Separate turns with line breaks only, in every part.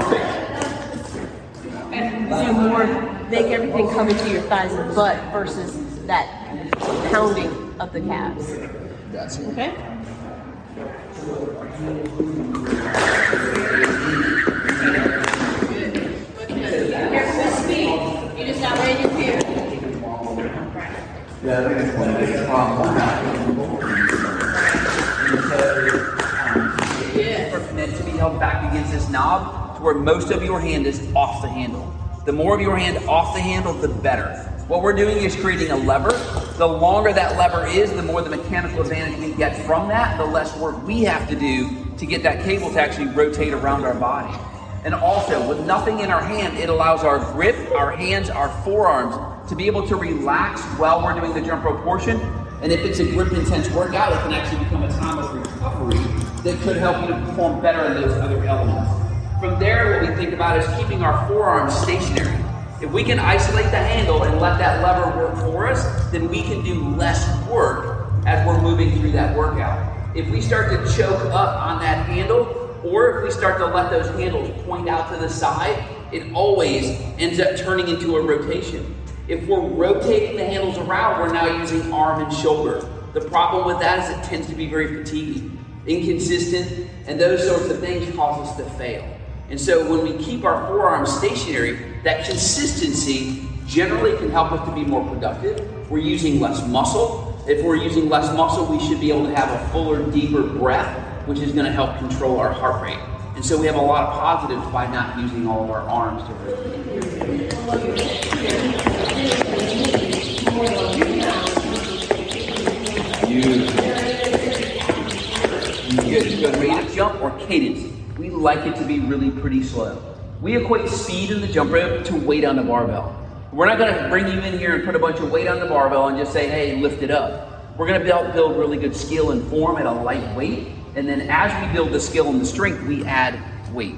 perfect.
And so more make everything come into your thighs and butt versus that pounding of the calves.
That's it.
Okay? Careful with speed. You just not ready to fear.
Yeah,
where most of your hand is off the handle. The more of your hand off the handle, the better. What we're doing is creating a lever. The longer that lever is, the more the mechanical advantage we get from that, the less work we have to do to get that cable to actually rotate around our body. And also, with nothing in our hand, it allows our grip, our hands, our forearms to be able to relax while we're doing the jump rope portion. And if it's a grip intense workout, it can actually become a time of recovery that could help you to perform better in those other elements. From there, think about is keeping our forearms stationary. If we can isolate the handle and let that lever work for us, then we can do less work as we're moving through that workout. If we start to choke up on that handle, or if we start to let those handles point out to the side, it always ends up turning into a rotation. If we're rotating the handles around, we're now using arm and shoulder. The problem with that is it tends to be very fatiguing, inconsistent, and those sorts of things cause us to fail. And so when we keep our forearms stationary, that consistency generally can help us to be more productive. We're using less muscle. If we're using less muscle, we should be able to have a fuller, deeper breath, which is going to help control our heart rate. And so we have a lot of positives by not using all of our arms to rotate. Beautiful. Good. You jump or cadence. Like it to be really pretty slow. We equate speed in the jump rope to weight on the barbell. We're not going to bring you in here and put a bunch of weight on the barbell and just say, hey, lift it up. We're going to build, build really good skill and form at a light weight. And then as we build the skill and the strength, we add weight.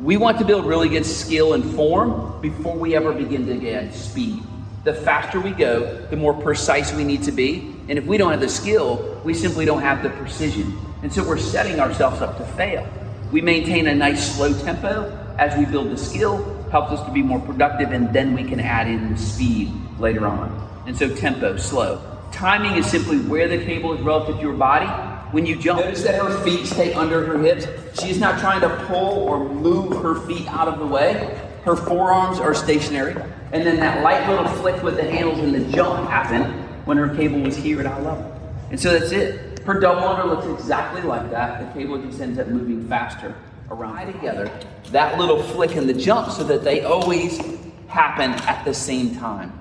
We want to build really good skill and form before we ever begin to add speed. The faster we go, the more precise we need to be. And if we don't have the skill, we simply don't have the precision. And so we're setting ourselves up to fail. We maintain a nice slow tempo as we build the skill, helps us to be more productive, and then we can add in speed later on. And so tempo, slow. Timing is simply where the cable is relative to your body when you jump. Notice that her feet stay under her hips. She's not trying to pull or move her feet out of the way. Her forearms are stationary. And then that light little flick with the handles and the jump happened when her cable was here at eye level. And so that's it. Her double under looks exactly like that. The cable just ends up moving faster around together. That little flick and the jump so that they always happen at the same time.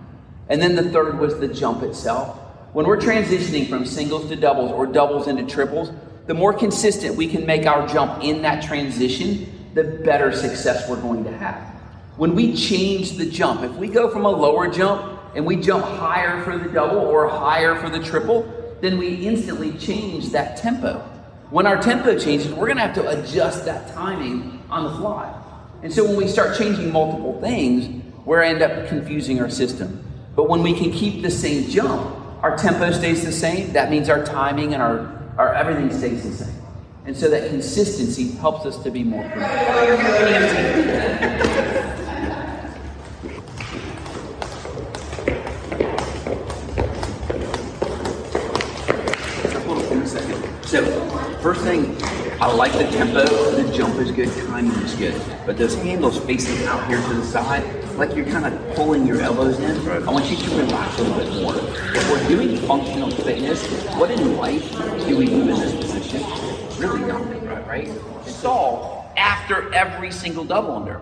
And then the third was the jump itself. When we're transitioning from singles to doubles or doubles into triples, the more consistent we can make our jump in that transition, the better success we're going to have. When we change the jump, if we go from a lower jump and we jump higher for the double or higher for the triple, then we instantly change that tempo. When our tempo changes, we're going to have to adjust that timing on the fly. And so when we start changing multiple things, we're end up confusing our system. But when we can keep the same jump, our tempo stays the same. That means our timing and our, our everything stays the same. And so that consistency helps us to be more productive. So, first thing, I like the tempo. The jump is good, timing is good. But those handles facing out here to the side, like you're kind of pulling your elbows in. I want you to relax a little bit more. If we're doing functional fitness, what in life do we do in this position? Really nothing, right? Stall after every single double under.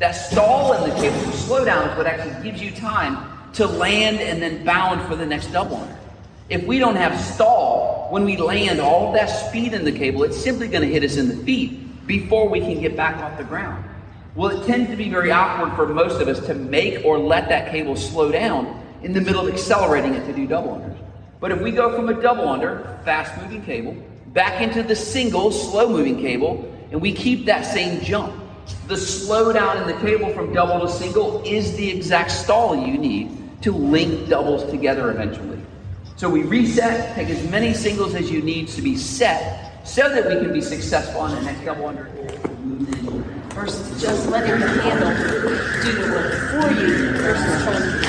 That stall in the the slowdown is what actually gives you time to land and then bound for the next double under. If we don't have stall, when we land all that speed in the cable, it's simply going to hit us in the feet before we can get back off the ground. Well, it tends to be very awkward for most of us to make or let that cable slow down in the middle of accelerating it to do double unders. But if we go from a double under, fast moving cable, back into the single, slow moving cable, and we keep that same jump, the slowdown in the cable from double to single is the exact stall you need to link doubles together eventually. So we reset, take as many singles as you need to be set so that we can be successful on the next double under.
versus just letting the handle do the work for you versus trying to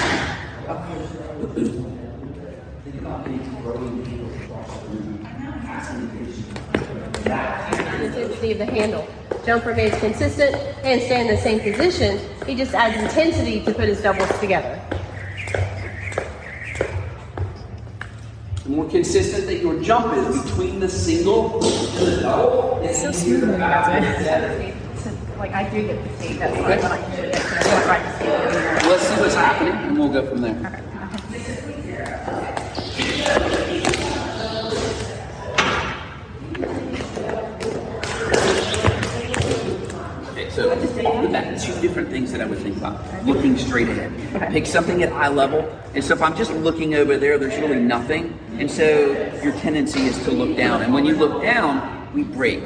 the intensity of the handle. Jump remains consistent and stay in the same position. He just adds intensity to put his doubles together.
More consistent that your jump is between the single and the double, it's
so smooth when you guys. Like I do get the state. That's why when I can do it, don't write the state.
Let's see what's happening, and we'll go from there. Okay, the bat, two different things that I would think about. Looking straight ahead. Pick something at eye level. And so if I'm just looking over there, there's really nothing. And so your tendency is to look down. And when you look down, we break.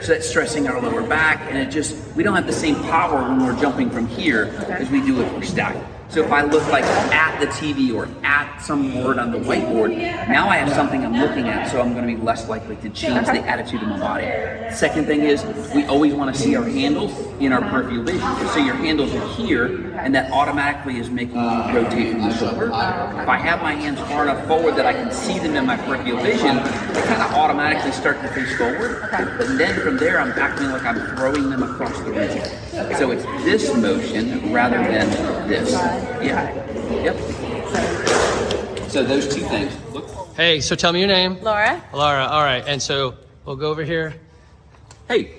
So that's stressing our lower back, and it just, we don't have the same power when we're jumping from here as we do if we're stacked. So if I look like at the TV or at some word on the whiteboard, now I have something I'm looking at, so I'm going to be less likely to change the attitude of my body. Second thing is, we always want to see our handles in our peripheral vision. So your handles are here, and that automatically is making you rotate from the shoulder. If I have my hands far enough forward that I can see them in my peripheral vision, they kind of automatically start to face forward. And then from there, I'm acting like I'm throwing them across the room. So it's this motion rather than this. Yeah. Yep. So those two things. Look.
Hey, so tell me your name.
Laura?
Laura. All right. And so we'll go over here.
Hey,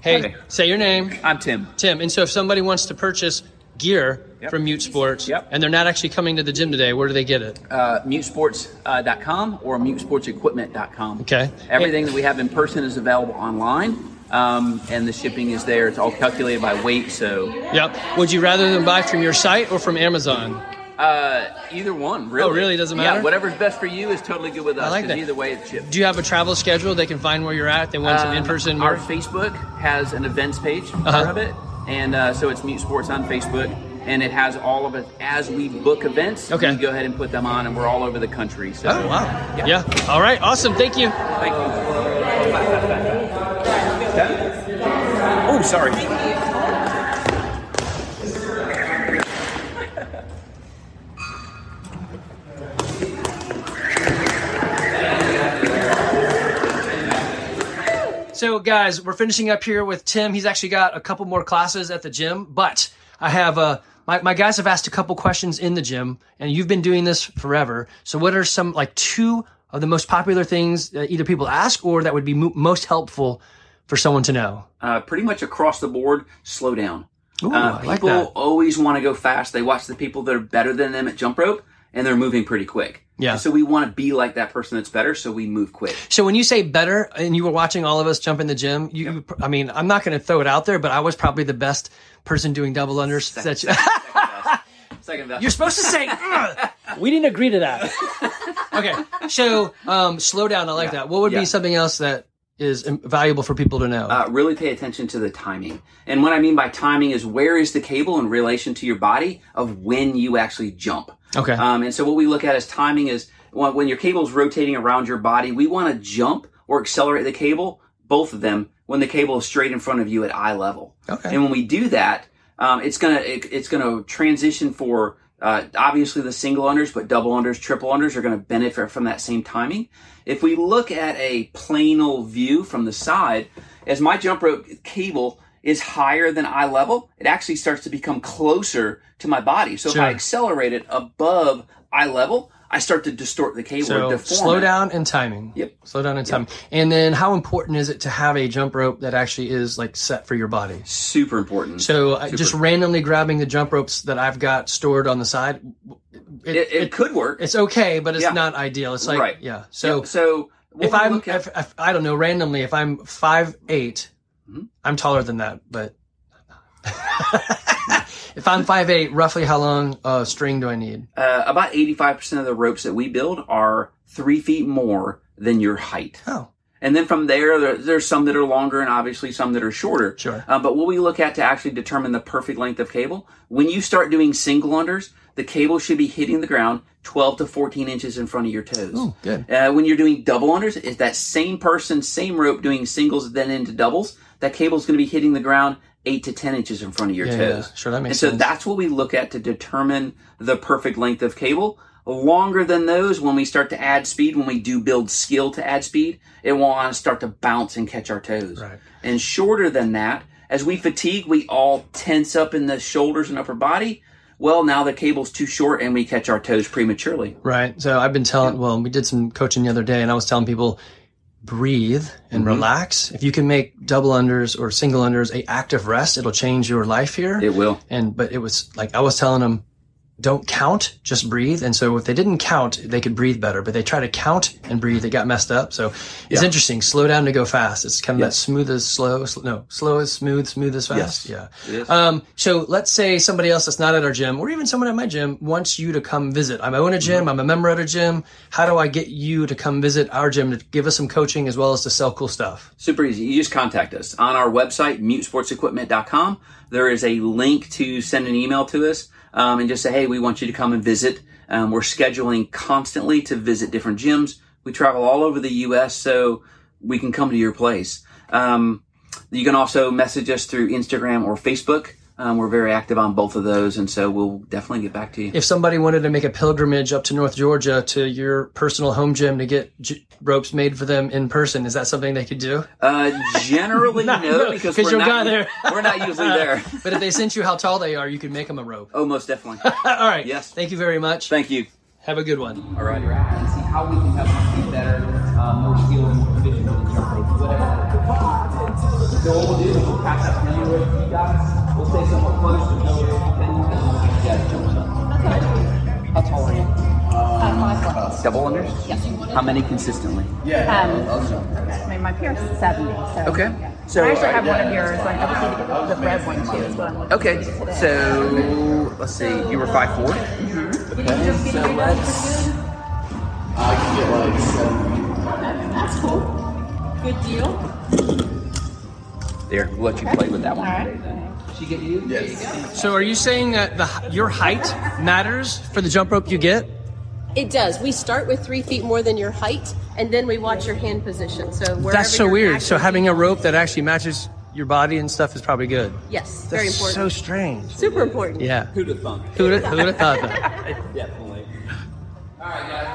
Hey,
Okay.
say your name.
I'm Tim.
Tim. And so if somebody wants to purchase gear
Yep.
from Mute Sports
Yep.
and they're not actually coming to the gym today, where do they get it?
Uh, mutesports.com or mutesportsequipment.com.
Okay.
Everything that we have in person is available online, um, and the shipping is there. It's all calculated by weight, so
Yep. Would you rather them buy from your site or from Amazon?
uh, either one, really.
Oh, really? Doesn't matter?
Yeah, whatever's best for you is totally good with us.
I like that.
Either way, it's shipped.
Do you have a travel schedule they can find where you're at? They want some
Um,
in person.
Our Facebook has an events page
Uh-huh.
of it, and uh, so it's Mute Sports on Facebook, and it has all of it as we book events.
Okay.
we go ahead and put them on, and we're all over the country. So,
Oh, wow.
Yeah.
Yeah. All right. Awesome. Thank you.
Thank you. Oh, sorry.
So, guys, we're finishing up here with Tim. He's actually got a couple more classes at the gym, but I have uh, my, my guys have asked a couple questions in the gym, and you've been doing this forever. So, what are some like two of the most popular things that either people ask or that would be mo- most helpful for someone to know?
Uh, pretty much across the board, slow down.
Ooh,
uh,
like
people
that.
always want to go fast. They watch the people that are better than them at jump rope, and they're moving pretty quick.
Yeah.
And so we want to be like that person that's better, so we move quick.
So, when you say better, and you were watching all of us jump in the gym, you, you I mean, I'm not going to throw it out there, but I was probably the best person doing double unders. that you-
Second best.
You're supposed to say, we didn't agree to that. okay. So, um, slow down. I like
Yeah.
that. What would
Yeah.
be something else that is valuable for people to know?
uh, really pay attention to the timing. And what I mean by timing is where is the cable in relation to your body of when you actually jump.
okay.
Um, and so what we look at as timing is when, when your cable's rotating around your body, we want to jump or accelerate the cable, both of them, when the cable is straight in front of you at eye level.
Okay.
And when we do that, um, it's gonna it, it's gonna transition for uh, obviously the single unders, but double unders, triple unders are gonna benefit from that same timing. If we look at a planal view from the side, as my jump rope cable is higher than eye level, it actually starts to become closer to my body. So
Sure.
if I accelerate it above eye level, I start to distort the cable
so, slow
it.
down and timing.
Yep.
Slow down and timing. And then, how important is it to have a jump rope that actually is like set for your body?
Super important.
So, uh,
Super.
just randomly grabbing the jump ropes that I've got stored on the side, it,
it, it, could work.
it's okay, but it's
Yeah.
not ideal. It's like,
Right.
yeah. So,
Yep. so
if I'm, if, if, I don't know, randomly, if I'm five eight,
Mhm.
I'm taller than that, but if I'm five eight, roughly how long uh, string do I need?
uh, about 85% of the ropes that we build are three feet more than your height.
Oh,
And then from there, there, there's some that are longer and obviously some that are shorter.
Sure.
Uh, but what we look at to actually determine the perfect length of cable, when you start doing single unders, the cable should be hitting the ground 12 to 14 inches in front of your toes.
Oh, good.
Uh, when you're doing double unders, if that same person, same rope doing singles then into doubles, that cable's going to be hitting the ground eight to 10 inches in front of your
Yeah,
toes.
yeah. Sure, that makes sense.
and so that's what we look at to determine the perfect length of cable. Longer than those, when we start to add speed, when we do build skill to add speed, it will start to bounce and catch our toes.
Right.
And shorter than that, as we fatigue, we all tense up in the shoulders and upper body. Well, now the cable's too short and we catch our toes prematurely.
Right. So I've been telling, well, we did some coaching the other day and I was telling people breathe and
Mm-hmm.
relax. If you can make double unders or single unders a active rest, it'll change your life here.
It will.
And, but it was like, I was telling them, don't count, just breathe. And so if they didn't count, they could breathe better, but they try to count and breathe. They got messed up. So it's
Yeah.
interesting. Slow down to go fast. It's kind of that smooth as slow, sl- no, slow as smooth, smooth as fast.
Yes.
Yeah.
It is.
Um, so let's say somebody else that's not at our gym, or even someone at my gym, wants you to come visit. I own a gym.
Mm-hmm.
I'm a member at a gym. How do I get you to come visit our gym to give us some coaching as well as to sell cool stuff?
Super easy. You just contact us on our website, mutesportsequipment.com. There is a link to send an email to us um, and just say, hey, we want you to come and visit. Um, we're scheduling constantly to visit different gyms. We travel all over the U.S., so we can come to your place. Um, you can also message us through Instagram or Facebook. Um, we're very active on both of those, and so we'll definitely get back to you.
If somebody wanted to make a pilgrimage up to North Georgia to your personal home gym to get j- ropes made for them in person, is that something they could do?
Uh, generally,
No,
no,
no,
because
'cause
we're
you're
not,
not there.
we're not usually there.
But if they sent you how tall they are, you could make them a rope.
Oh, most definitely.
All right.
Yes.
Thank you very much.
Thank you.
Have a good one.
All right, and see how we can help you be better, uh, more skilled, more efficient with the jump rope, whatever. So what we'll do is we'll pass out menu to you guys. We'll stay somewhat close to go ten and we'll you up. How tall are you?
Uh, five.
Double unders?
Yes.
How many consistently?
Um, I mean, my PR's 70, so.
Okay. So
I actually have one of yours. Like, I just need to get the, the red one too. Is what I'm looking
Okay,
to
so let's see. You were five four. Okay, so let's.
I can get like seven.
That's cool. Good deal.
There, we'll let you play with that one.
All right.
She get you?
Yes.
So, are you saying that the your height matters for the jump rope you get?
It does. We start with three feet more than your height, and then we watch your hand position. So wherever
That's so weird. So, having a rope that actually matches your body and stuff is probably good.
yes, very important.
so strange.
Super important.
Yeah.
Who'd have thunk?
Who'd have, who'd have thought that?
Definitely. All right, guys.